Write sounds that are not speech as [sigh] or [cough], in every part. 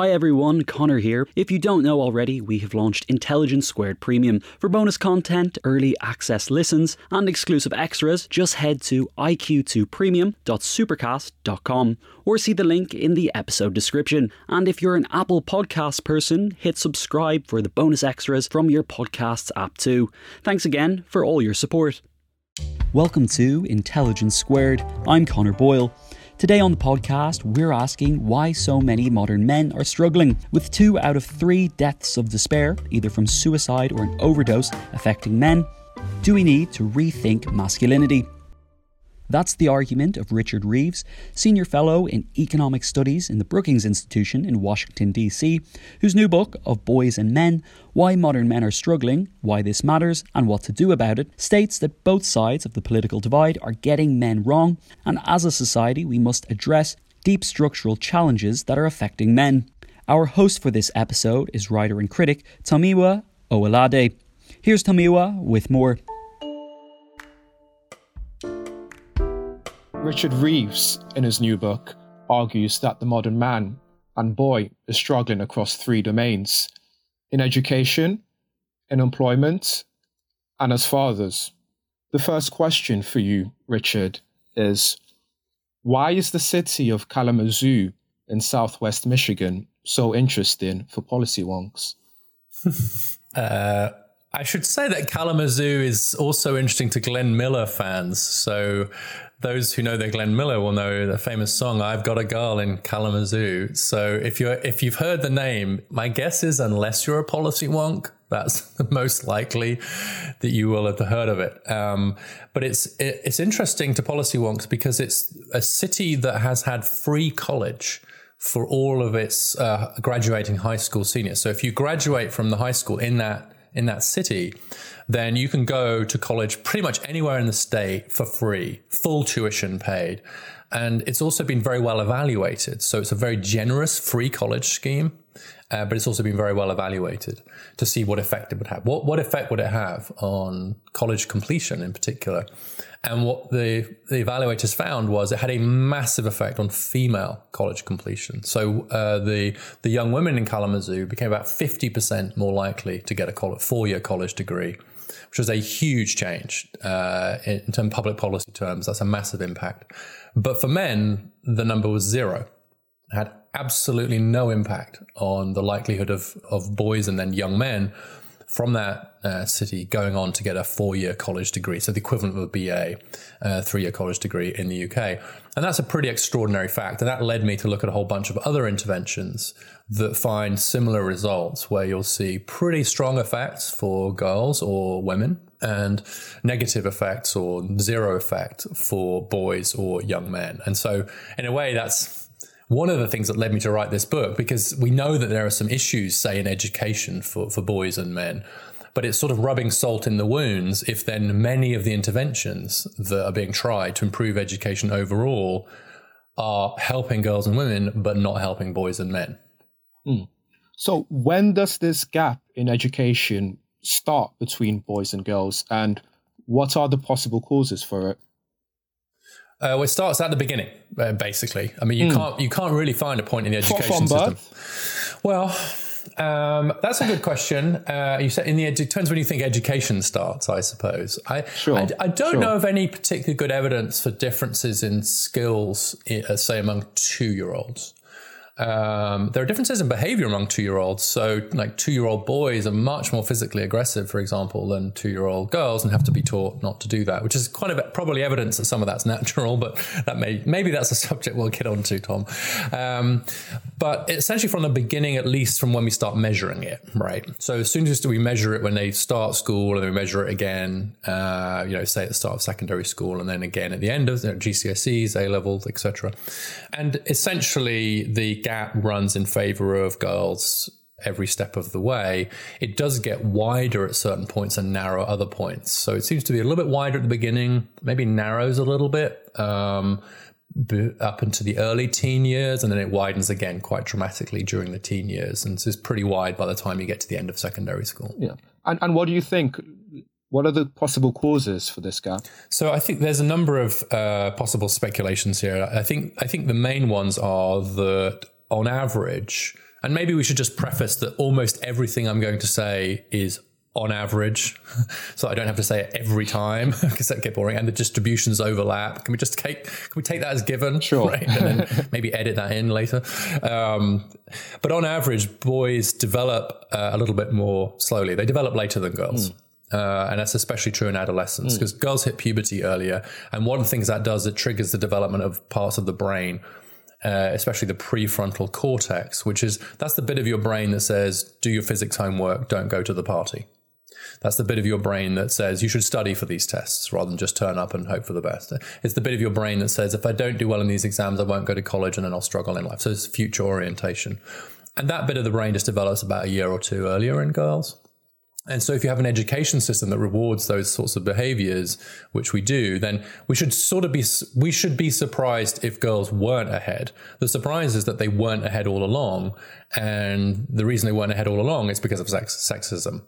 Hi everyone, Connor here. If you don't know already, we have launched Intelligence Squared Premium. For bonus content, early access listens, and exclusive extras, just head to iq2premium.supercast.com or see the link in the episode description. And if you're an Apple Podcast person, hit subscribe for the bonus extras from your podcast's app too. Thanks again for all your support. Welcome to Intelligence Squared. I'm Connor Boyle. Today on the podcast, we're asking why so many modern men are struggling, with two out of three deaths of despair, either from suicide or an overdose, affecting men. Do we need to rethink masculinity? That's the argument of Richard Reeves, Senior Fellow in Economic Studies in the Brookings Institution in Washington, D.C., whose new book, Of Boys and Men Why Modern Men Are Struggling, Why This Matters, and What to Do About It, states that both sides of the political divide are getting men wrong, and as a society, we must address deep structural challenges that are affecting men. Our host for this episode is writer and critic Tomiwa Owolade. Here's Tomiwa with more. Richard Reeves, in his new book, argues that the modern man and boy is struggling across three domains in education, in employment, and as fathers. The first question for you, Richard, is why is the city of Kalamazoo in southwest Michigan so interesting for policy wonks? [laughs] uh, I should say that Kalamazoo is also interesting to Glenn Miller fans. So those who know the Glenn Miller will know the famous song "I've Got a Girl in Kalamazoo." So if you're if you've heard the name, my guess is unless you're a policy wonk, that's [laughs] the most likely that you will have heard of it. Um, but it's it, it's interesting to policy wonks because it's a city that has had free college for all of its uh, graduating high school seniors. So if you graduate from the high school in that in that city, then you can go to college pretty much anywhere in the state for free, full tuition paid. And it's also been very well evaluated. So it's a very generous free college scheme, uh, but it's also been very well evaluated to see what effect it would have. What, what effect would it have on college completion in particular? And what the, the evaluators found was it had a massive effect on female college completion. So uh, the the young women in Kalamazoo became about fifty percent more likely to get a four year college degree which was a huge change uh, in, in terms public policy terms. That's a massive impact. But for men, the number was zero. Had absolutely no impact on the likelihood of, of boys and then young men from that uh, city going on to get a four year college degree. So the equivalent of a BA, uh, three year college degree in the UK. And that's a pretty extraordinary fact. And that led me to look at a whole bunch of other interventions that find similar results where you'll see pretty strong effects for girls or women and negative effects or zero effect for boys or young men. And so, in a way, that's one of the things that led me to write this book because we know that there are some issues, say, in education for, for boys and men. But it's sort of rubbing salt in the wounds if then many of the interventions that are being tried to improve education overall are helping girls and women, but not helping boys and men. Mm. So, when does this gap in education start between boys and girls, and what are the possible causes for it? Uh, well, it starts at the beginning, uh, basically. I mean, you mm. can't you can't really find a point in the education system. Well, um, that's a good question. Uh, you said in the it depends when you think education starts. I suppose. I sure, I, I, don't sure. know of any particularly good evidence for differences in skills, uh, say among two year olds. Um, there are differences in behavior among two year olds. So, like two year old boys are much more physically aggressive, for example, than two year old girls and have to be taught not to do that, which is kind of probably evidence that some of that's natural, [laughs] but that may, maybe that's a subject we'll get onto, Tom. Um, but essentially, from the beginning, at least from when we start measuring it, right? So, as soon as we measure it when they start school and then we measure it again, uh, you know, say at the start of secondary school and then again at the end of you know, GCSEs, A levels, etc. And essentially, the gap runs in favor of girls every step of the way, it does get wider at certain points and narrow other points. So it seems to be a little bit wider at the beginning, maybe narrows a little bit um, up into the early teen years, and then it widens again quite dramatically during the teen years. And so it's pretty wide by the time you get to the end of secondary school. Yeah. And, and what do you think? What are the possible causes for this gap? So I think there's a number of uh, possible speculations here. I think I think the main ones are that on average, And maybe we should just preface that almost everything I'm going to say is on average, [laughs] so I don't have to say it every time [laughs] because that get boring. And the distributions overlap. Can we just take can we take that as given? Sure. Right? And then [laughs] maybe edit that in later. Um, but on average, boys develop uh, a little bit more slowly. They develop later than girls. Mm. Uh, and that's especially true in adolescence because mm. girls hit puberty earlier. And one of the things that does, it triggers the development of parts of the brain uh, especially the prefrontal cortex, which is that's the bit of your brain that says, do your physics homework, don't go to the party. That's the bit of your brain that says you should study for these tests rather than just turn up and hope for the best. It's the bit of your brain that says if I don't do well in these exams, I won't go to college and then I'll struggle in life. So it's future orientation. And that bit of the brain just develops about a year or two earlier in girls. And so, if you have an education system that rewards those sorts of behaviors, which we do, then we should sort of be we should be surprised if girls weren't ahead. The surprise is that they weren't ahead all along, and the reason they weren't ahead all along is because of sex, sexism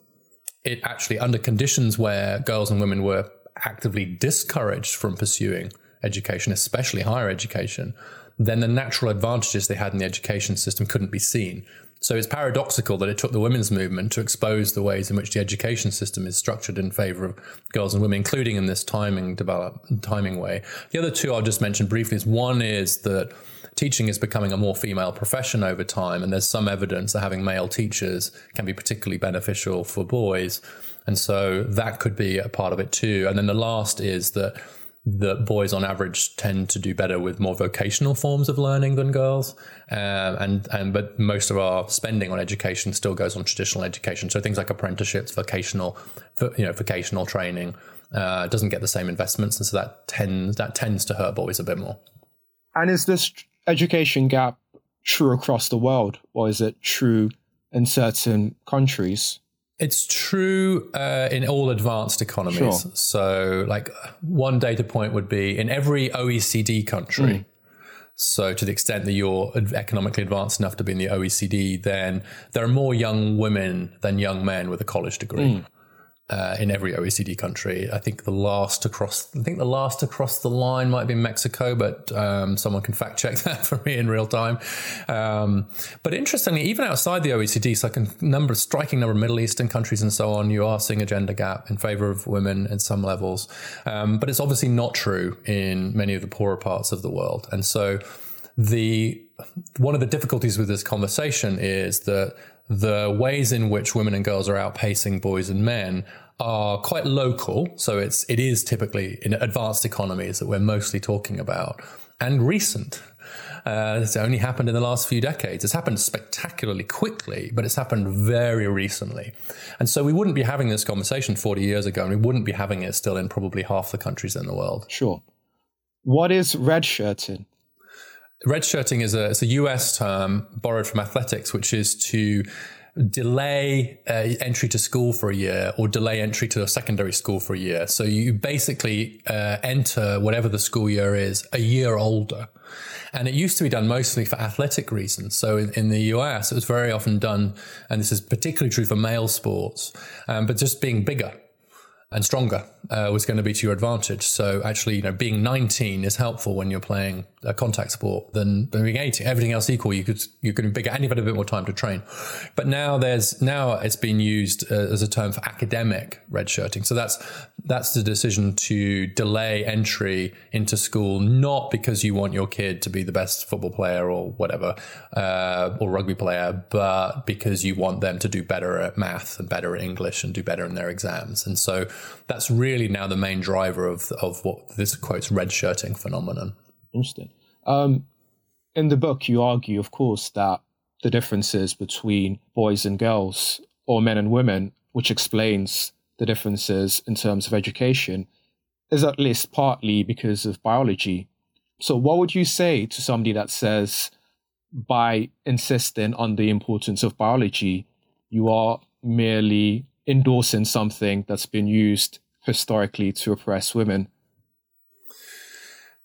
it actually, under conditions where girls and women were actively discouraged from pursuing education, especially higher education, then the natural advantages they had in the education system couldn't be seen. So it's paradoxical that it took the women's movement to expose the ways in which the education system is structured in favor of girls and women, including in this timing develop timing way. The other two I'll just mention briefly is one is that teaching is becoming a more female profession over time, and there's some evidence that having male teachers can be particularly beneficial for boys. And so that could be a part of it too. And then the last is that that boys on average tend to do better with more vocational forms of learning than girls. Um, and and but most of our spending on education still goes on traditional education. So things like apprenticeships vocational you know vocational training uh, doesn't get the same investments. And so that tends that tends to hurt boys a bit more. And is this education gap true across the world, or is it true in certain countries? It's true uh, in all advanced economies. Sure. So, like one data point would be in every OECD country. Mm. So, to the extent that you're economically advanced enough to be in the OECD, then there are more young women than young men with a college degree. Mm uh, in every OECD country. I think the last across, I think the last across the line might be Mexico, but um, someone can fact check [laughs] that for me in real time. Um, but interestingly, even outside the OECD, so a number, striking number of Middle Eastern countries and so on, you are seeing a gender gap in favor of women at some levels. Um, but it's obviously not true in many of the poorer parts of the world, and so the one of the difficulties with this conversation is that the ways in which women and girls are outpacing boys and men are quite local. So it's it is typically in advanced economies that we're mostly talking about, and recent. Uh, it's only happened in the last few decades. It's happened spectacularly quickly, but it's happened very recently. And so we wouldn't be having this conversation 40 years ago, and we wouldn't be having it still in probably half the countries in the world. Sure. What is redshirting? Redshirting is a, it's a US term borrowed from athletics, which is to delay uh, entry to school for a year or delay entry to a secondary school for a year. So you basically uh, enter whatever the school year is a year older. And it used to be done mostly for athletic reasons. So in, in the US, it was very often done, and this is particularly true for male sports, um, but just being bigger and stronger uh, was going to be to your advantage. So actually, you know, being 19 is helpful when you're playing a contact sport than, than being 18. Everything else equal, you could you could be bigger and you've had a bit more time to train. But now there's now it's been used uh, as a term for academic redshirting. So that's that's the decision to delay entry into school, not because you want your kid to be the best football player or whatever uh, or rugby player, but because you want them to do better at math and better at English and do better in their exams. And so that's really now the main driver of of what this quotes redshirting phenomenon. Interesting. Um, in the book, you argue, of course, that the differences between boys and girls or men and women, which explains the differences in terms of education, is at least partly because of biology. So, what would you say to somebody that says, by insisting on the importance of biology, you are merely endorsing something that's been used historically to oppress women?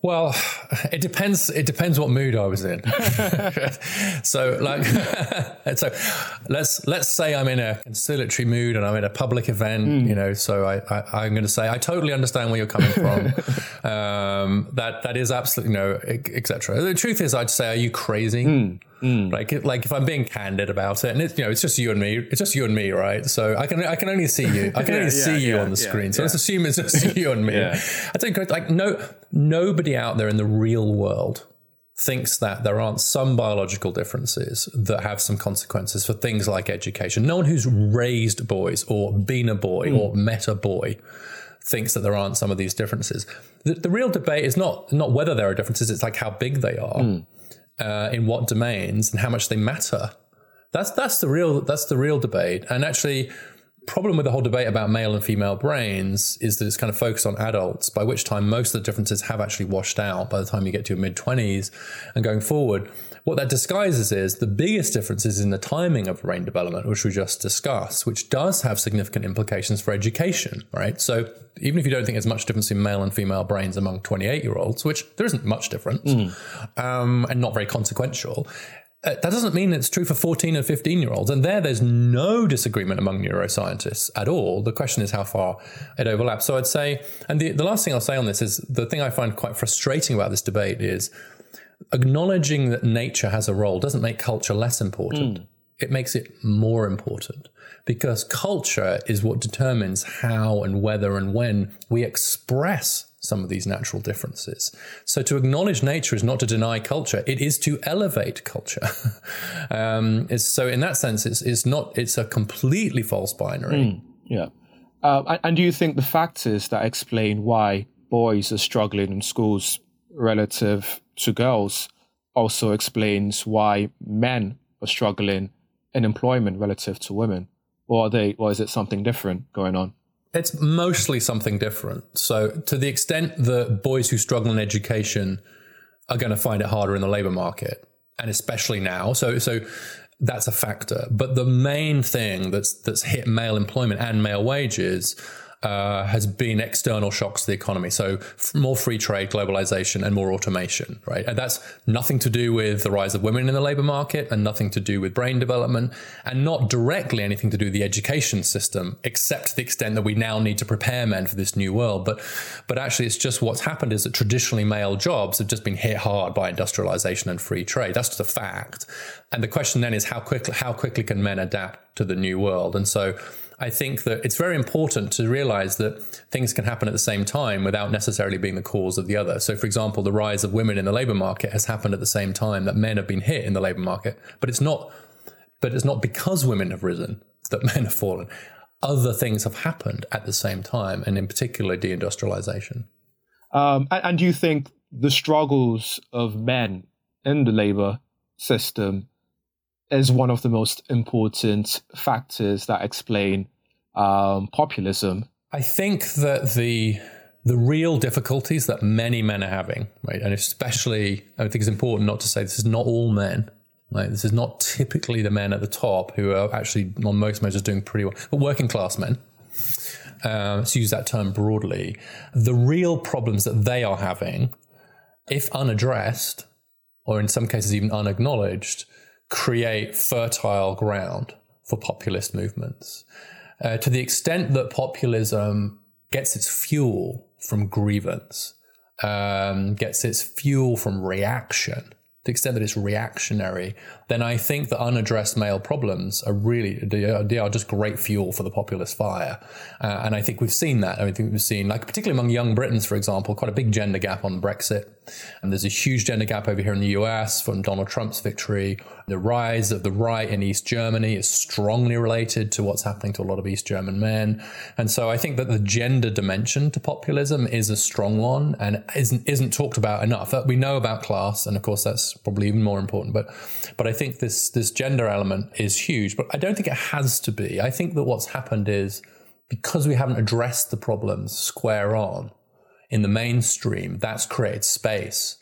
Well, [sighs] it depends. It depends what mood I was in. [laughs] so, like, [laughs] so let's let's say I'm in a conciliatory mood and I'm in a public event. Mm. You know, so I, I am going to say I totally understand where you're coming from. [laughs] um, that that is absolutely no, etc. The truth is, I'd say, are you crazy? Mm Mm. Like, like if I'm being candid about it, and it's you know, it's just you and me. It's just you and me, right? So I can I can only see you. I [laughs] can only yeah, see you on the screen. So let's assume it's just [laughs] you and me. I think like no nobody out there in the real world thinks that there aren't some biological differences that have some consequences for things like education. No one who's raised boys or been a boy mm. or met a boy thinks that there aren't some of these differences. The, the, real debate is not not whether there are differences; it's like how big they are, mm. Uh, in what domains, and how much they matter. That's that's the real that's the real debate. And actually, problem with the whole debate about male and female brains is that it's kind of focused on adults, by which time most of the differences have actually washed out by the time you get to your mid 20s and going forward. What that disguises is the biggest differences in the timing of brain development, which we just discussed, which does have significant implications for education, right? So even if you don't think there's much difference in male and female brains among 28 year olds, which there isn't much difference mm. um, and not very consequential, uh, that doesn't mean it's true for 14 and 15 year olds. And there, there's no disagreement among neuroscientists at all. The question is how far it overlaps. So I'd say, and the, the last thing I'll say on this is the thing I find quite frustrating about this debate is acknowledging that nature has a role doesn't make culture less important. Mm. It makes it more important because culture is what determines how and whether and when we express some of these natural differences. So to acknowledge nature is not to deny culture; it is to elevate culture. [laughs] um, so in that sense, it's it's not it's a completely false binary. Mm, yeah. Uh, and do you think the factors that explain why boys are struggling in schools relative to girls also explains why men are struggling in employment relative to women? Or are they, or is it something different going on? It's mostly something different. So, to the extent that boys who struggle in education are going to find it harder in the labor market, and especially now, so so that's a factor. But the main thing that's that's hit male employment and male wages uh, has been external shocks to the economy. So more free trade, globalization, and more automation, right? And that's nothing to do with the rise of women in the labor market and nothing to do with brain development and not directly anything to do with the education system, except to the extent that we now need to prepare men for this new world. But, but actually, it's just what's happened is that traditionally male jobs have just been hit hard by industrialization and free trade. That's just a fact. And the question then is how quickly, how quickly can men adapt to the new world? And so, I think that it's very important to realize that things can happen at the same time without necessarily being the cause of the other. So, for example, the rise of women in the labor market has happened at the same time that men have been hit in the labor market, but it's not, but it's not because women have risen that [laughs] men have fallen. Other things have happened at the same time, and in particular, deindustrialization. Um, and, and do you think the struggles of men in the labor system is one of the most important factors that explain um, populism. I think that the the real difficulties that many men are having, right, and especially I think it's important not to say this is not all men. Right, this is not typically the men at the top who are actually on most measures doing pretty well, but working class men. Uh, let's use that term broadly. The real problems that they are having, if unaddressed, or in some cases even unacknowledged, create fertile ground for populist movements. Uh, to the extent that populism gets its fuel from grievance, um, gets its fuel from reaction, the extent that it's reactionary, then I think the unaddressed male problems are really they are, they are just great fuel for the populist fire, uh, and I think we've seen that. I think we've seen, like particularly among young Britons, for example, quite a big gender gap on Brexit, and there's a huge gender gap over here in the US from Donald Trump's victory. The rise of the right in East Germany is strongly related to what's happening to a lot of East German men, and so I think that the gender dimension to populism is a strong one and isn't isn't talked about enough. We know about class, and of course that's probably even more important, but but I think this this gender element is huge, but I don't think it has to be. I think that what's happened is because we haven't addressed the problems square on in the mainstream, that's created space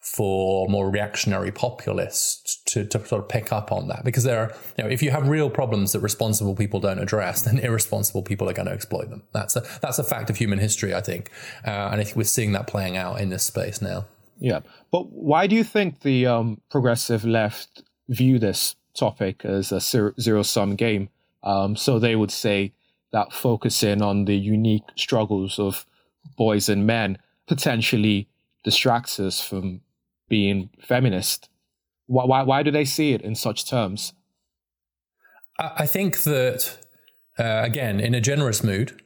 for more reactionary populists to, to sort of pick up on that. Because there are, you know, if you have real problems that responsible people don't address, [laughs] then irresponsible people are going to exploit them. That's a, that's a fact of human history, I think. Uh, and I think we're seeing that playing out in this space now. Yeah. But why do you think the um, progressive left view this topic as a zero sum game? Um, so they would say that focusing on the unique struggles of boys and men potentially distracts us from being feminist. Why, why, why do they see it in such terms? I think that, uh, again, in a generous mood,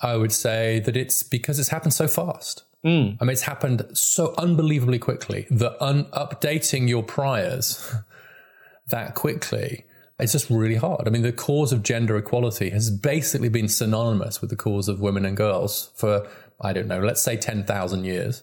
I would say that it's because it's happened so fast. Mm. I mean, it's happened so unbelievably quickly that un- updating your priors [laughs] that quickly it's just really hard. I mean, the cause of gender equality has basically been synonymous with the cause of women and girls for, I don't know, let's say 10,000 years,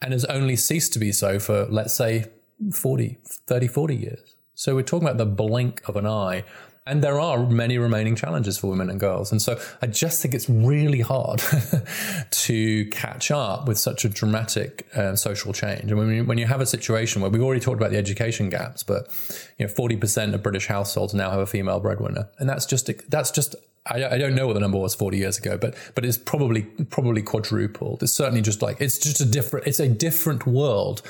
and has only ceased to be so for, let's say, 40, 30, 40 years. So we're talking about the blink of an eye and there are many remaining challenges for women and girls. And so I just think it's really hard [laughs] to catch up with such a dramatic uh, social change. And when you, when you have a situation where we've already talked about the education gaps, but you know, 40% of British households now have a female breadwinner. And that's just, that's just, I, I don't know what the number was 40 years ago, but, but it's probably, probably quadrupled. It's certainly just like, it's just a different, it's a different world,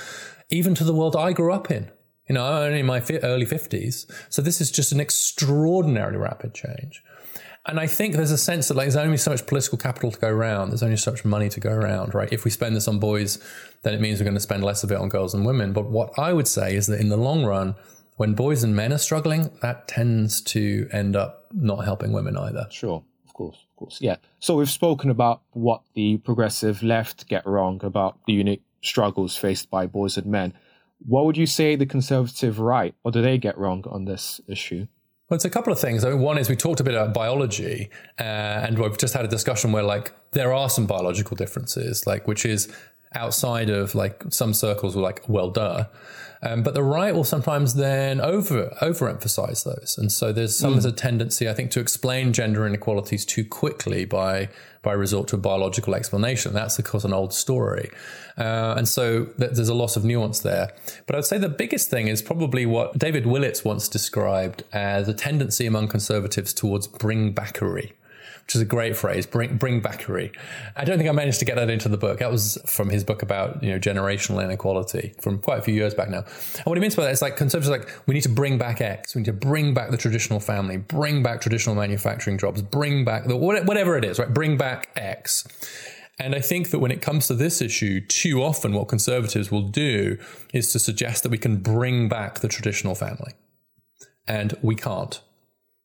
even to the world I grew up in. You know, I'm only in my early 50s. So this is just an extraordinarily rapid change. And I think there's a sense that like there's only so much political capital to go around. There's only so much money to go around, right? If we spend this on boys, then it means we're going to spend less of it on girls and women. But what I would say is that in the long run, when boys and men are struggling, that tends to end up not helping women either. Sure, of course, of course, yeah. So we've spoken about what the progressive left get wrong about the unique struggles faced by boys and men. What would you say the conservative right, or do they get wrong on this issue? Well, it's a couple of things. I mean, one is we talked a bit about biology, uh, and we've just had a discussion where like there are some biological differences, like which is outside of like some circles were like, well, duh. Um, but the right will sometimes then over overemphasize those, and so there's some mm. a tendency, I think, to explain gender inequalities too quickly by by resort to a biological explanation. That's of course an old story, uh, and so th- there's a loss of nuance there. But I'd say the biggest thing is probably what David Willetts once described as a tendency among conservatives towards bring backery which is a great phrase. Bring bring backery. I don't think I managed to get that into the book. That was from his book about you know generational inequality from quite a few years back now. And what he means by that is like conservatives like we need to bring back X. We need to bring back the traditional family, bring back traditional manufacturing jobs, bring back the whatever it is, right? Bring back X. And I think that when it comes to this issue, too often what conservatives will do is to suggest that we can bring back the traditional family. And we can't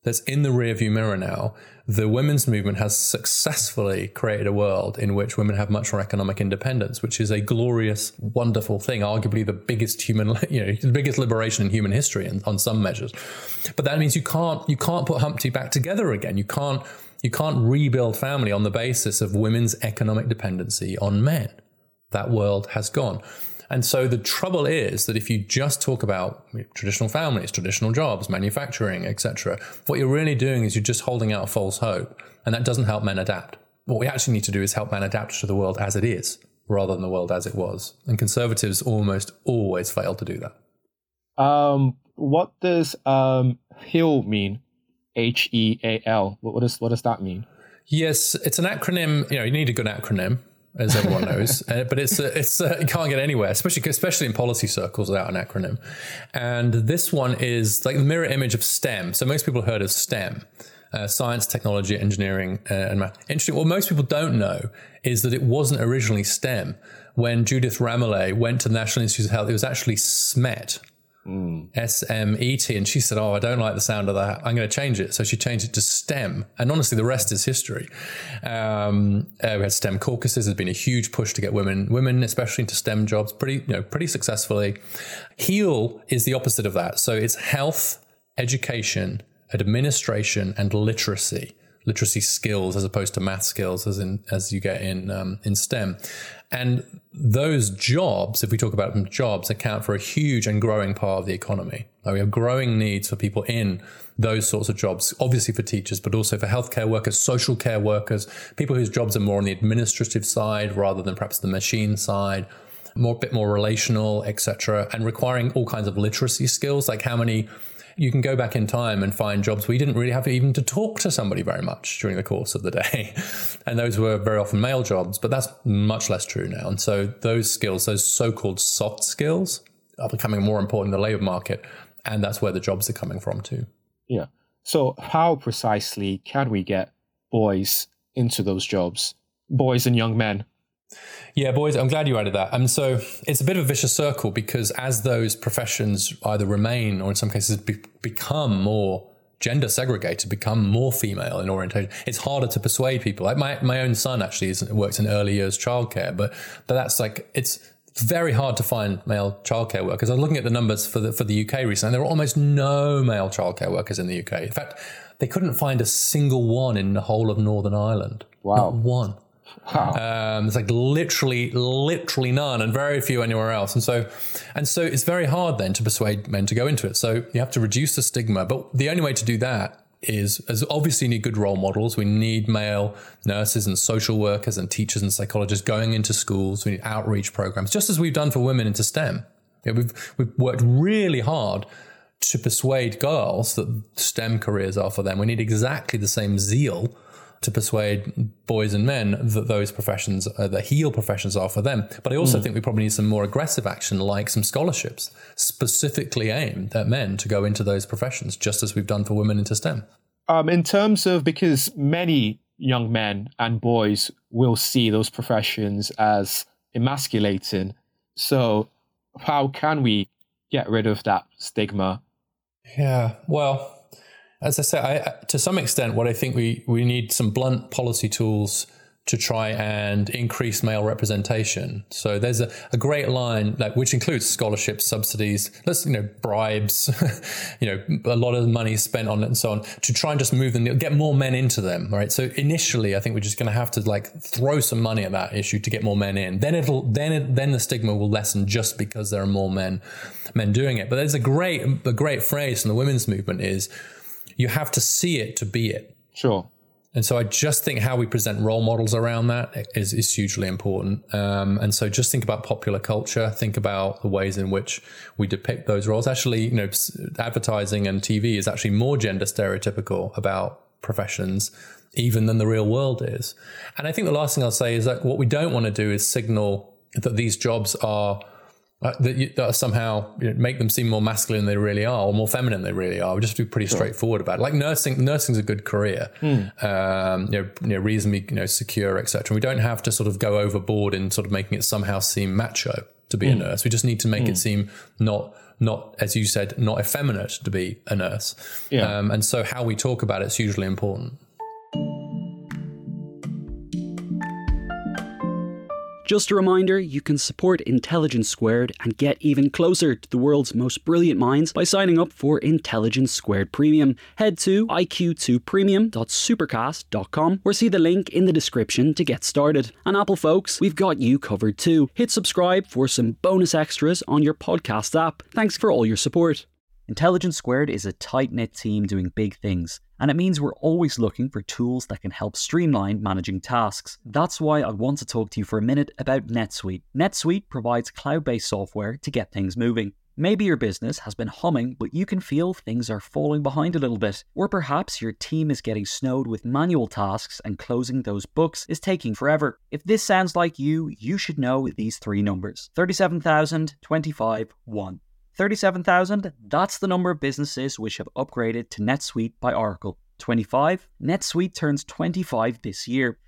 that's in the rearview mirror now. The women's movement has successfully created a world in which women have much more economic independence, which is a glorious, wonderful thing. Arguably the biggest human, [laughs] you know, the biggest liberation in human history, in, on some measures. But that means you can't you can't put Humpty back together again. You can't you can't rebuild family on the basis of women's economic dependency on men. That world has gone. And so the trouble is that if you just talk about traditional families, traditional jobs, manufacturing, etc., what you're really doing is you're just holding out false hope, and that doesn't help men adapt. What we actually need to do is help men adapt to the world as it is, rather than the world as it was. And conservatives almost always fail to do that. Um, what does um, HEAL mean? H E A L. What does what does that mean? Yes, it's an acronym. You know, you need a good acronym as everyone knows. [laughs] uh, but it's uh, it's uh, you can't get anywhere, especially especially in policy circles without an acronym. And this one is like the mirror image of STEM. So most people heard of STEM. Uh, science, technology, engineering, uh, and math. Interesting. What most people don't know is that it wasn't originally STEM. When Judith Ramaley went to the National Institute of Health, it was actually SMET, Mm. S M E T. And she said, Oh, I don't like the sound of that. I'm going to change it. So she changed it to STEM. And honestly, the rest is history. Um, uh, we had STEM caucuses. There's been a huge push to get women, women especially into STEM jobs, pretty, you know, pretty successfully. HEAL is the opposite of that. So it's health, education, administration, and literacy literacy skills as opposed to math skills as in as you get in um, in STEM. And those jobs, if we talk about them jobs, account for a huge and growing part of the economy. Now, we have growing needs for people in those sorts of jobs, obviously for teachers, but also for healthcare workers, social care workers, people whose jobs are more on the administrative side rather than perhaps the machine side, more a bit more relational, etc., and requiring all kinds of literacy skills, like how many you can go back in time and find jobs where you didn't really have even to talk to somebody very much during the course of the day. [laughs] and those were very often male jobs, but that's much less true now. And so those skills, those so called soft skills, are becoming more important in the labor market. And that's where the jobs are coming from too. Yeah. So, how precisely can we get boys into those jobs? Boys and young men Yeah, boys, I'm glad you added that. And so it's a bit of a vicious circle because as those professions either remain or in some cases be- become more gender segregated, become more female in orientation, it's harder to persuade people. Like my, my own son actually is, works in early years childcare, but but that's like it's very hard to find male childcare workers. I was looking at the numbers for the for the UK recently, and there are almost no male childcare workers in the UK. In fact, they couldn't find a single one in the whole of Northern Ireland. Wow. Not one. Wow. Um, it's like literally, literally none, and very few anywhere else. And so, and so, it's very hard then to persuade men to go into it. So you have to reduce the stigma. But the only way to do that is, as obviously need good role models. We need male nurses and social workers and teachers and psychologists going into schools. We need outreach programs, just as we've done for women into STEM. We've we've worked really hard to persuade girls that STEM careers are for them. We need exactly the same zeal to persuade boys and men that those professions, uh, the heal professions, are for them. But I also mm. think we probably need some more aggressive action, like some scholarships specifically aimed at men to go into those professions, just as we've done for women into STEM. Um, in terms of because many young men and boys will see those professions as emasculating, so how can we get rid of that stigma? Yeah, well, as I say, I, to some extent, what I think we, we need some blunt policy tools to try and increase male representation. So there's a, a great line like which includes scholarships, subsidies, let's you know bribes, [laughs] you know a lot of money spent on it and so on to try and just move them, get more men into them. Right. So initially, I think we're just going to have to like throw some money at that issue to get more men in. Then it'll then it, then the stigma will lessen just because there are more men men doing it. But there's a great a great phrase from the women's movement is you have to see it to be it. Sure. And so I just think how we present role models around that is, is hugely important. Um, and so just think about popular culture, think about the ways in which we depict those roles. Actually, you know, advertising and TV is actually more gender stereotypical about professions even than the real world is. And I think the last thing I'll say is that what we don't want to do is signal that these jobs are uh, that, you, that somehow you know, make them seem more masculine than they really are or more feminine than they really are. We just be pretty sure. straightforward about it. Like nursing, nursing's a good career, mm. um, you, know, you know, reasonably you know secure, etc. We don't have to sort of go overboard in sort of making it somehow seem macho to be mm. a hmm. nurse. We just need to make mm. it hmm. seem not not as you said not effeminate to be a nurse. Yeah. Um, and so how we talk about it is hugely important. Just a reminder, you can support Intelligence Squared and get even closer to the world's most brilliant minds by signing up for Intelligence Squared Premium. Head to iq2premium.supercast.com or see the link in the description to get started. And Apple folks, we've got you covered too. Hit subscribe for some bonus extras on your podcast app. Thanks for all your support. Intelligence Squared is a tight knit team doing big things, and it means we're always looking for tools that can help streamline managing tasks. That's why I want to talk to you for a minute about NetSuite. NetSuite provides cloud based software to get things moving. Maybe your business has been humming, but you can feel things are falling behind a little bit. Or perhaps your team is getting snowed with manual tasks and closing those books is taking forever. If this sounds like you, you should know these three numbers 37,000, 25, 1. 37,000, that's the number of businesses which have upgraded to NetSuite by Oracle. 25, NetSuite turns 25 this year.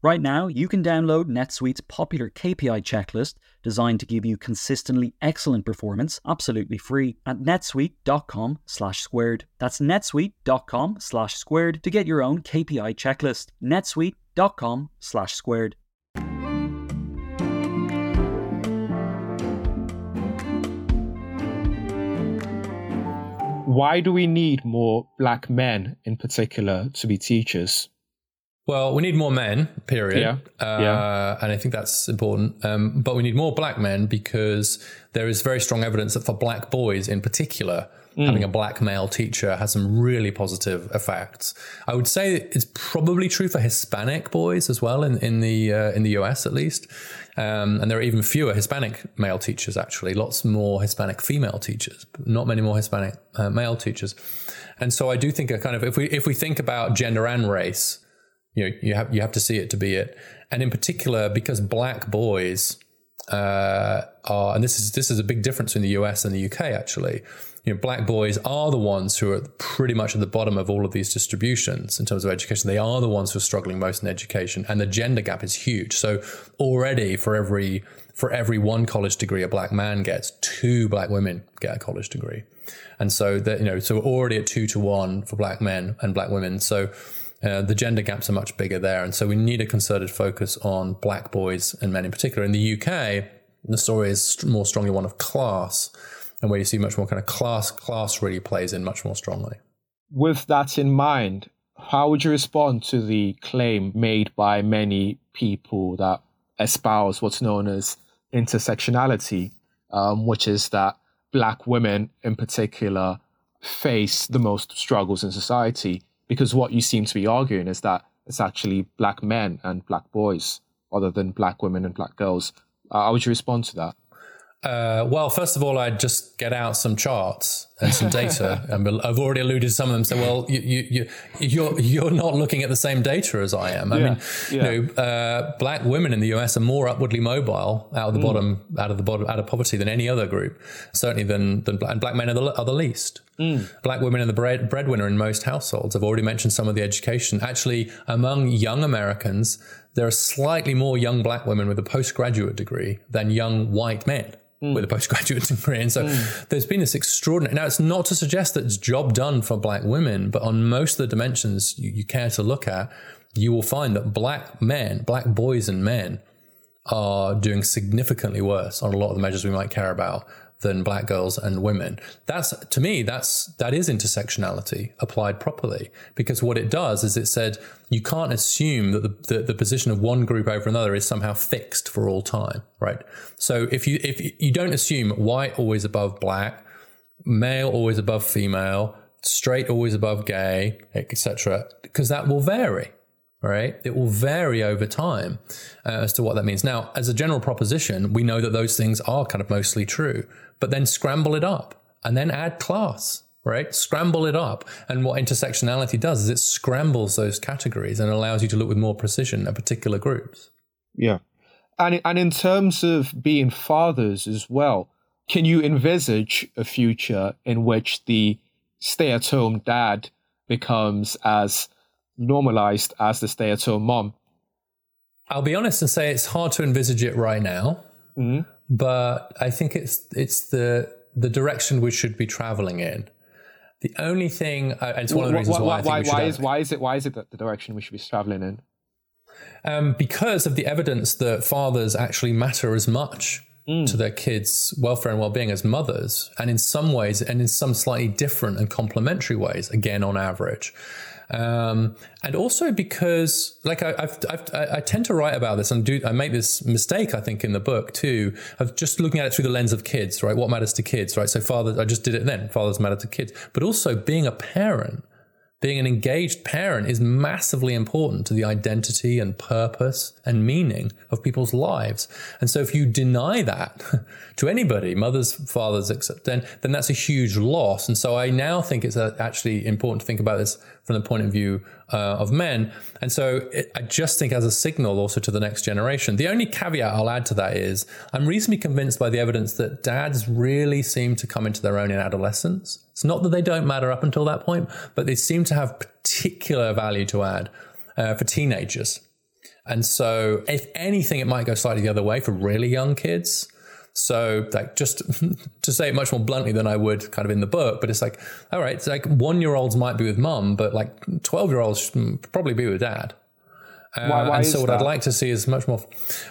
Right now, you can download NetSuite's popular KPI checklist designed to give you consistently excellent performance absolutely free at netsuite.com slash squared. That's netsuite.com slash squared to get your own KPI checklist. netsuite.com slash squared. Why do we need more black men in particular to be teachers? Well, we need more men, period. Yeah. Uh, yeah. And I think that's important. Um, but we need more black men because there is very strong evidence that for black boys in particular, mm. having a black male teacher has some really positive effects. I would say it's probably true for Hispanic boys as well in in the uh, in the US at least. Um, and there are even fewer Hispanic male teachers, actually, lots more Hispanic female teachers, not many more Hispanic uh, male teachers. And so I do think a kind of if we if we think about gender and race, you know, you have you have to see it to be it. And in particular, because black boys uh, are, and this is this is a big difference in the US and the UK actually. You know, black boys are the ones who are pretty much at the bottom of all of these distributions in terms of education. They are the ones who are struggling most in education, and the gender gap is huge. So already, for every for every one college degree a black man gets, two black women get a college degree, and so that you know, so we're already at two to one for black men and black women. So uh, the gender gaps are much bigger there. And so we need a concerted focus on black boys and men in particular. In the UK, the story is more strongly one of class and where you see much more kind of class, class really plays in much more strongly. With that in mind, how would you respond to the claim made by many people that espouse what's known as intersectionality, um, which is that black women in particular face the most struggles in society? Because what you seem to be arguing is that it's actually black men and black boys other than black women and black girls. Uh, how would you respond to that? Uh, well, first of all, I'd just get out some charts and some data. [laughs] and I've already alluded to some of them. So, well, you, you, you, you're you're not looking at the same data as I am. I yeah, mean, yeah. you know, uh, black women in the US are more upwardly mobile out of the mm. bottom, out of the bottom, out of poverty than any other group. Certainly than than black, and black men are the, are the least. Mm. Black women are the bread, breadwinner in most households. I've already mentioned some of the education. Actually, among young Americans, there are slightly more young black women with a postgraduate degree than young white men mm. with a postgraduate [laughs] degree. And so mm. there's been this extraordinary. Now, it's not to suggest that it's job done for black women, but on most of the dimensions you, you care to look at, you will find that black men, black boys and men, are doing significantly worse on a lot of the measures we might care about than black girls and women. That's to me, that's that is intersectionality applied properly. Because what it does is it said you can't assume that the, the, the, position of one group over another is somehow fixed for all time, right? So if you if you don't assume white always above black, male always above female, straight always above gay, etc., because that will vary right? It will vary over time uh, as to what that means. Now, as a general proposition, we know that those things are kind of mostly true but then scramble it up and then add class, right? Scramble it up. And what intersectionality does is it scrambles those categories and allows you to look with more precision at particular groups. Yeah. And, and in terms of being fathers as well, can you envisage a future in which the stay at home dad becomes as normalized as the stay at home mom? I'll be honest and say it's hard to envisage it right now. Mm-hmm but I think it's it's the the direction we should be traveling in. The only thing, uh, it's one of the reasons why, why, why, why is why is it why is it that the direction we should be traveling in? Um, because of the evidence that fathers actually matter as much mm. to their kids' welfare and well-being as mothers, and in some ways, and in some slightly different and complementary ways, again on average. Um, and also because, like, I, I've, I've, i tend to write about this and do I make this mistake I think in the book too of just looking at it through the lens of kids, right? What matters to kids, right? So fathers, I just did it then. Fathers matter to kids, but also being a parent being an engaged parent is massively important to the identity and purpose and meaning of people's lives. And so if you deny that [laughs] to anybody, mothers, fathers, except then, then that's a huge loss. And so I now think it's uh, actually important to think about this from the point of view uh, of men. And so it, I just think as a signal also to the next generation. The only caveat I'll add to that is I'm reasonably convinced by the evidence that dads really seem to come into their own in adolescence. It's not that they don't matter up until that point, but they seem to have particular value to add uh, for teenagers. And so, if anything, it might go slightly the other way for really young kids. So, like, just [laughs] to say it much more bluntly than I would kind of in the book, but it's like, all right, it's like one year olds might be with mum, but like 12 year olds should probably be with dad. Uh, why, why and so, what that? I'd like to see is much more.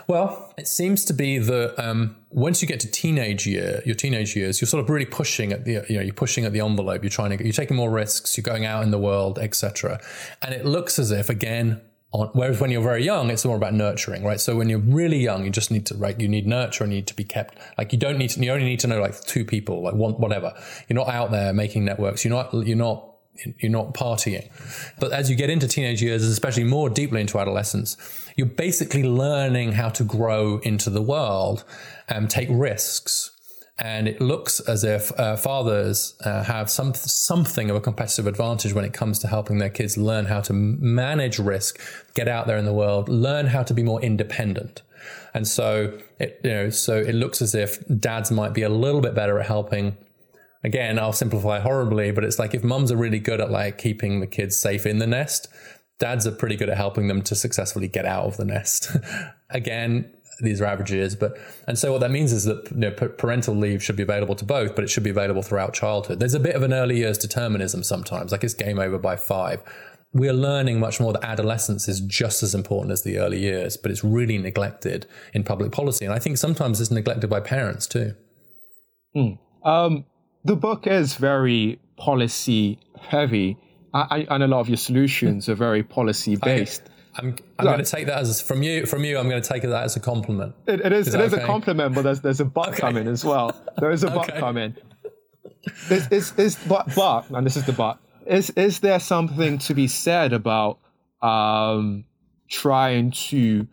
Well, it seems to be that um, once you get to teenage year, your teenage years, you're sort of really pushing at the, you know, you're pushing at the envelope. You're trying to, you're taking more risks. You're going out in the world, etc. And it looks as if, again, on, whereas when you're very young, it's more about nurturing, right? So when you're really young, you just need to, right? You need nurture and you need to be kept. Like you don't need to. You only need to know like two people, like one, whatever. You're not out there making networks. You're not. You're not. You're not partying. But as you get into teenage years, especially more deeply into adolescence, you're basically learning how to grow into the world and take risks and it looks as if uh, fathers uh, have some something of a competitive advantage when it comes to helping their kids learn how to manage risk, get out there in the world, learn how to be more independent. And so it you know so it looks as if dads might be a little bit better at helping. Again, I'll simplify horribly, but it's like if mums are really good at like keeping the kids safe in the nest, dads are pretty good at helping them to successfully get out of the nest. [laughs] Again, these are averages, but and so what that means is that you know, parental leave should be available to both, but it should be available throughout childhood. There's a bit of an early years determinism sometimes, like it's game over by five. We are learning much more that adolescence is just as important as the early years, but it's really neglected in public policy, and I think sometimes it's neglected by parents too. Mm. Um, the book is very policy heavy, I, I, and a lot of your solutions are very policy based. I'm, I'm going to take that as from you. From you, I'm going to take that as a compliment. it, it is. is it is okay? a compliment, but there's there's a but okay. coming as well. There is a but okay. coming. Is, is is but but and this is the but. Is is there something to be said about um, trying to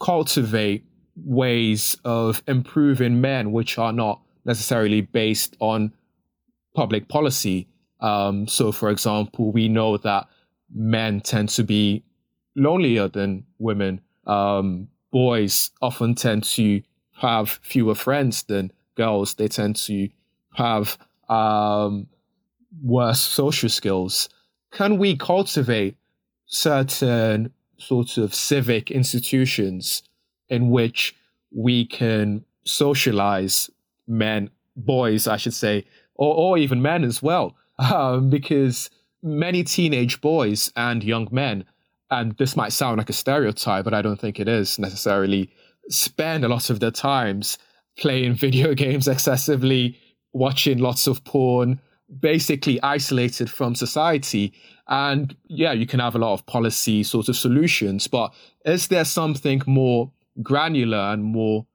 cultivate ways of improving men, which are not necessarily based on public policy? Um, so, for example, we know that men tend to be lonelier than women. Um, boys often tend to have fewer friends than girls. They tend to have um, worse social skills. Can we cultivate certain sorts of civic institutions in which we can socialize men, boys, I should say, or, or even men as well? [laughs] Um, because many teenage boys and young men and this might sound like a stereotype, but I don't think it is necessarily, spend a lot of their times playing [laughs] video games excessively, watching lots of porn, basically isolated from society. And yeah, you can have a lot of policy sort of solutions, but is there something more granular and more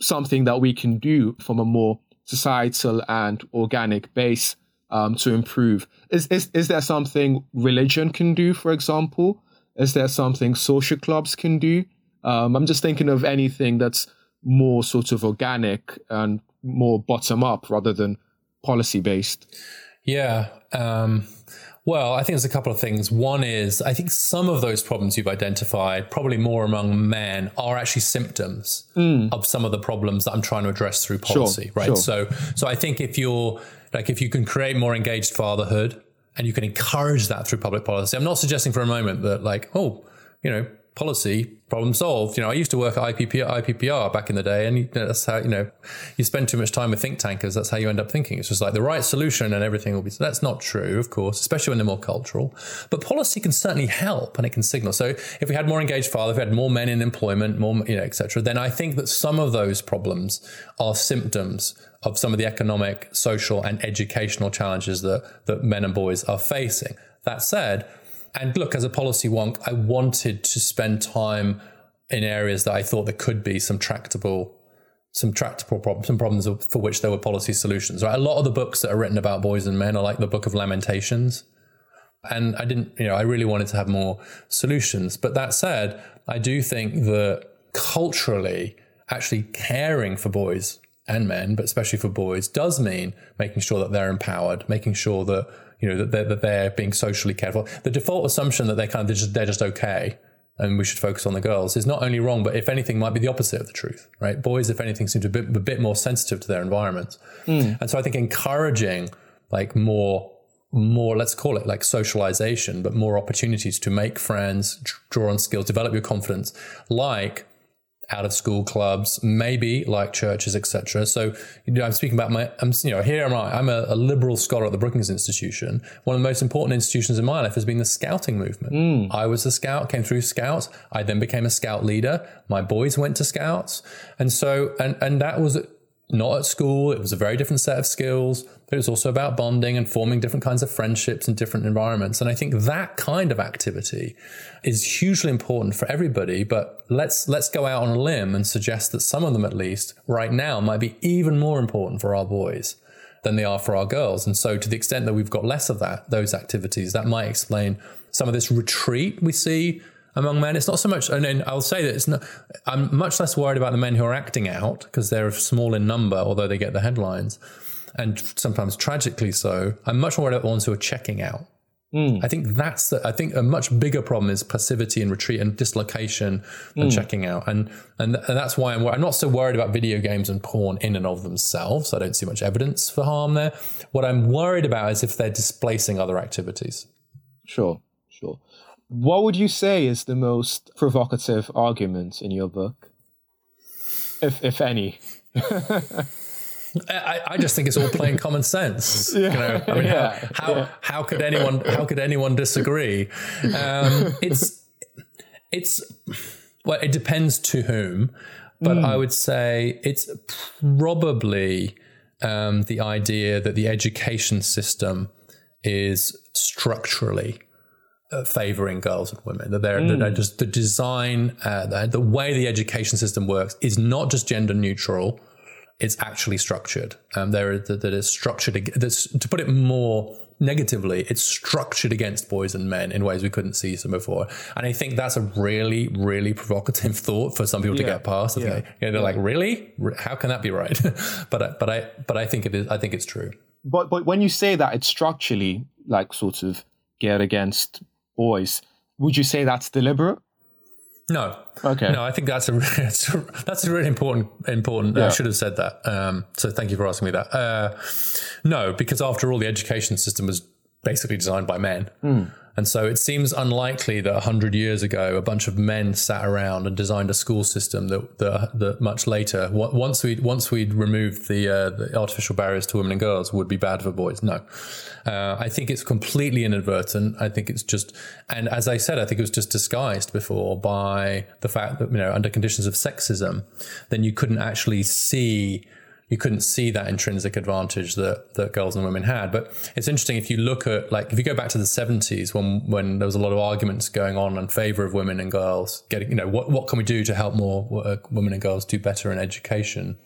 something that we can do from a more societal and organic base um, to improve? Is, is is there something religion can do, for example? Is there something social clubs can do? Um, I'm just thinking of anything that's more sort of organic and more bottom up rather than policy based. Yeah. Um, well, I think there's a couple of things. One is I think some of those problems you've identified, probably more among men, are actually symptoms mm. of some of the problems that I'm trying to address through policy. Sure, right. Sure. So, so I think if you're like if you can create more engaged fatherhood, and you can encourage that through public policy. I'm not suggesting for a moment that like, oh, you know, policy problem solved. You know, I used to work at IPPR, back in the day, and that's how you know you spend too much time with think tankers. That's how you end up thinking. It's just like the right solution and everything will be. So that's not true, of course, especially when they're more cultural. But policy can certainly help and it can signal. So if we had more engaged fathers, if we had more men in employment, more you know, etc., then I think that some of those problems are symptoms of some of the economic, social, and educational challenges that that men and boys are facing. That said and look, as a policy wonk, I wanted to spend time in areas that I thought there could be some tractable some tractable problems, some problems for which there were policy solutions. Right, a lot of the books that are written about boys and men are like the Book of Lamentations, and I didn't, you know, I really wanted to have more solutions. But that said, I do think that culturally, actually caring for boys and men, but especially for boys, does mean making sure that they're empowered, making sure that you know that they're, that they're being socially cared for. The default assumption that they're kind of they're just, they're just okay and we should focus on the girls is not only wrong, but if anything, might be the opposite of the truth, right? Boys, if anything, seem to be a bit, a bit more sensitive to their environment, mm. and so I think encouraging like more more let's call it like socialization but more opportunities to make friends draw on skills develop your confidence like out of school clubs, maybe like churches, etc. So, you know, I'm speaking about my, I'm, you know, here am I. I'm a, a, liberal scholar at the Brookings Institution. One of the most important institutions in my life has been the scouting movement. Mm. I was a scout, came through scouts. I then became a scout leader. My boys went to scouts, and so, and and that was not at school. It was a very different set of skills, but it was also about bonding and forming different kinds of friendships in different environments. And I think that kind of activity is hugely important for everybody. But let's let's go out on a limb and suggest that some of them, at least right now, might be even more important for our boys than they are for our girls. And so, to the extent that we've got less of that, those activities, that might explain some of this retreat we see among men. It's not so much, and I'll say that it's not, I'm much less worried about the men who are acting out because they're small in number, although they get the headlines, and sometimes tragically so. I'm much more worried about the ones who are checking out. Mm. I think that's the, I think a much bigger problem is passivity and retreat and dislocation than mm. checking out, and, and and that's why I'm I'm not so worried about video games and porn in and of themselves. I don't see much evidence for harm there. What I'm worried about is if they're displacing other activities. Sure, sure. What would you say is the most provocative argument in your book, if if any? [laughs] I, I, just think it's all plain common sense. [laughs] Yeah. You know, I mean, yeah. how how, yeah. how could anyone how could anyone disagree? Um, [laughs] it's it's well, it depends to whom, but mm. I would say it's probably um, the idea that the education system is structurally uh, favoring girls and women. That they're, mm. they're just the design, uh, the, the, way the education system works is not just gender neutral. It's actually structured. Um, there that, that is structured. That's, to put it more negatively, it's structured against boys and men in ways we couldn't see some before. And I think that's a really, really provocative [laughs] thought for some people yeah. to get past. Yeah. They, you know, they're yeah. like, really? How can that be right? [laughs] but but I but I think it is. I think it's true. But but when you say that it's structurally like sort of geared against boys. Would you say that's deliberate? No. Okay. No, I think that's a [laughs] that's a really important important. Yeah. I should have said that. Um, so thank you for asking me that. Uh, no, because after all, the education system was basically designed by men. Mm. And so it seems unlikely that 100 years ago, a bunch of men sat around and designed a school system that, that, that much later, once we'd, once we'd removed the, uh, the artificial barriers to women and girls, would be bad for boys. No. Uh, I think it's completely inadvertent. I think it's just, and as I said, I think it was just disguised before by the fact that, you know, under conditions of sexism, then you couldn't actually see you couldn't see that intrinsic advantage that that girls and women had. But it's interesting if you look at like if you go back to the seventies when when there was a lot of arguments going on in favor of women and girls getting you know what what can we do to help more uh, women and girls do better in education.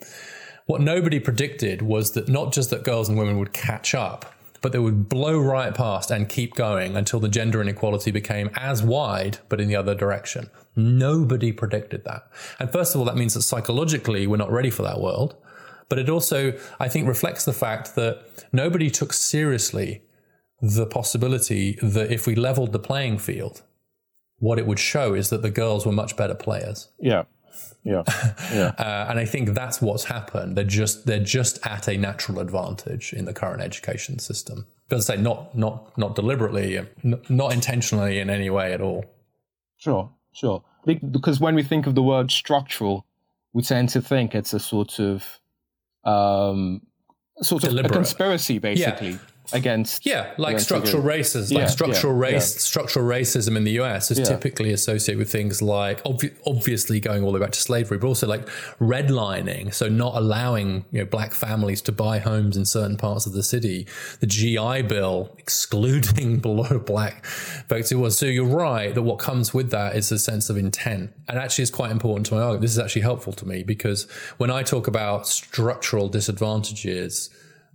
What nobody predicted was that not just that girls and women would catch up, but they would blow right past and keep going until the gender inequality became as wide, but in the other direction. Nobody predicted that. And first of all, that means that psychologically we're not ready for that world. But it also, I think, reflects the fact that nobody took seriously the possibility that if we leveled the playing field, what it would show is that the girls were much better players. Yeah. Yeah. [laughs] Yeah. uh, and I think that's what's happened. They're just they're just at a natural advantage in the current education system. As I say, not not not deliberately, not intentionally in any way at all. Sure, sure. Because when we think of the word structural, we tend to think it's a sort of um, sort of Deliberate. a conspiracy, basically. Yeah against yeah like structural racism like yeah, structural yeah, race yeah. structural racism in the US is typically associated with things like ob- obviously going all the way back to slavery but also like redlining so not allowing you know black families to buy homes in certain parts of the city the GI bill excluding [laughs] below black folks it was. So you're right that what comes with that is a sense of intent and actually it's quite important to my argument. This is actually helpful to me because when I talk about structural disadvantages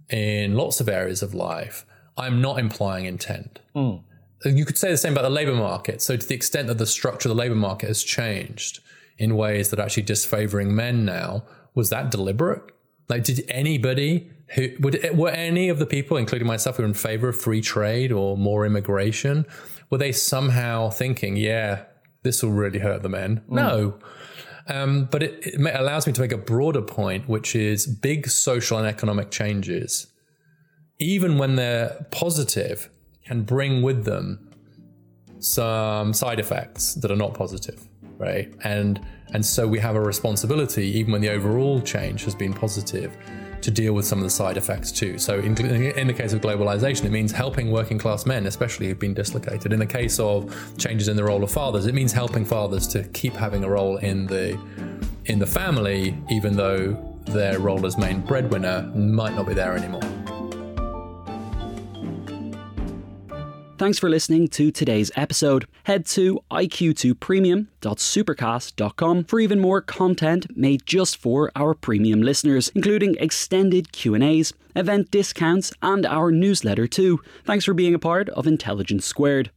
in lots of areas of life, I'm not implying intent. Mm. You could say the same about the labor market. So, to the extent that the structure of the labor market has changed in ways that are actually disfavoring men now, was that deliberate? Like, did anybody who would were any of the people, including myself, who were in favor of free trade or more immigration, were they somehow thinking, yeah, this will really hurt the men? Mm. No. Um, but it, it allows me to make a broader point, which is big social and economic changes, even when they're positive, can bring with them some side effects that are not positive, right? And and so we have a responsibility, even when the overall change has been positive, to deal with some of the side effects too. So, in, in, the case of globalization, it means helping working class men, especially who've been dislocated. In the case of changes in the role of fathers, it means helping fathers to keep having a role in the in the family, even though their role as main breadwinner might not be there anymore. Thanks for listening to today's episode. Head to iq2premium.supercast.com for even more content made just for our premium listeners, including extended Q&As, event discounts, and our newsletter too. Thanks for being a part of Intelligence Squared.